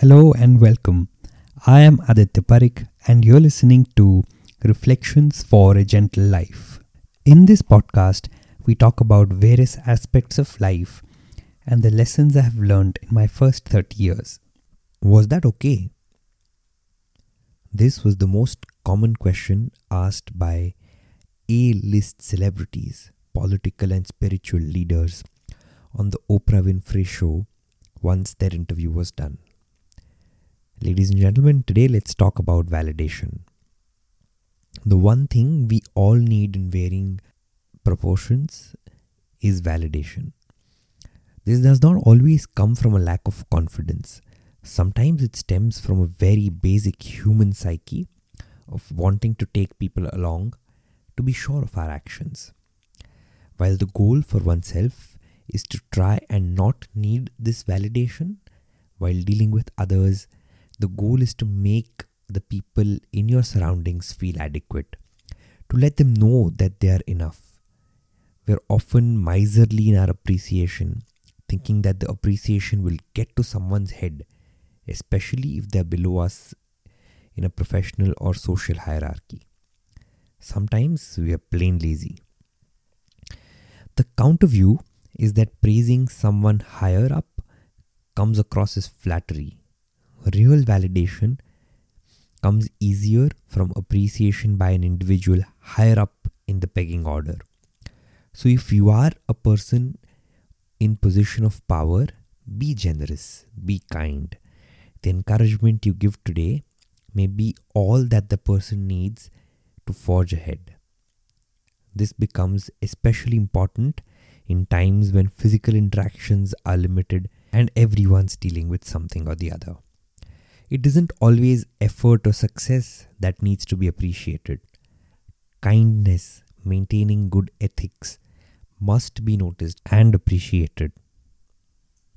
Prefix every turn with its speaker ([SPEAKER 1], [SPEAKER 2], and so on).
[SPEAKER 1] Hello and welcome. I am Aditya Parik and you're listening to Reflections for a Gentle Life. In this podcast, we talk about various aspects of life and the lessons I have learned in my first 30 years.
[SPEAKER 2] Was that okay? This was the most common question asked by A list celebrities, political and spiritual leaders on the Oprah Winfrey show once their interview was done. Ladies and gentlemen, today let's talk about validation. The one thing we all need in varying proportions is validation. This does not always come from a lack of confidence. Sometimes it stems from a very basic human psyche of wanting to take people along to be sure of our actions. While the goal for oneself is to try and not need this validation while dealing with others, the goal is to make the people in your surroundings feel adequate, to let them know that they are enough. We're often miserly in our appreciation, thinking that the appreciation will get to someone's head, especially if they're below us in a professional or social hierarchy. Sometimes we are plain lazy. The counter view is that praising someone higher up comes across as flattery. Real validation comes easier from appreciation by an individual higher up in the pegging order. So if you are a person in position of power, be generous, be kind. The encouragement you give today may be all that the person needs to forge ahead. This becomes especially important in times when physical interactions are limited and everyone's dealing with something or the other. It isn't always effort or success that needs to be appreciated. Kindness, maintaining good ethics must be noticed and appreciated.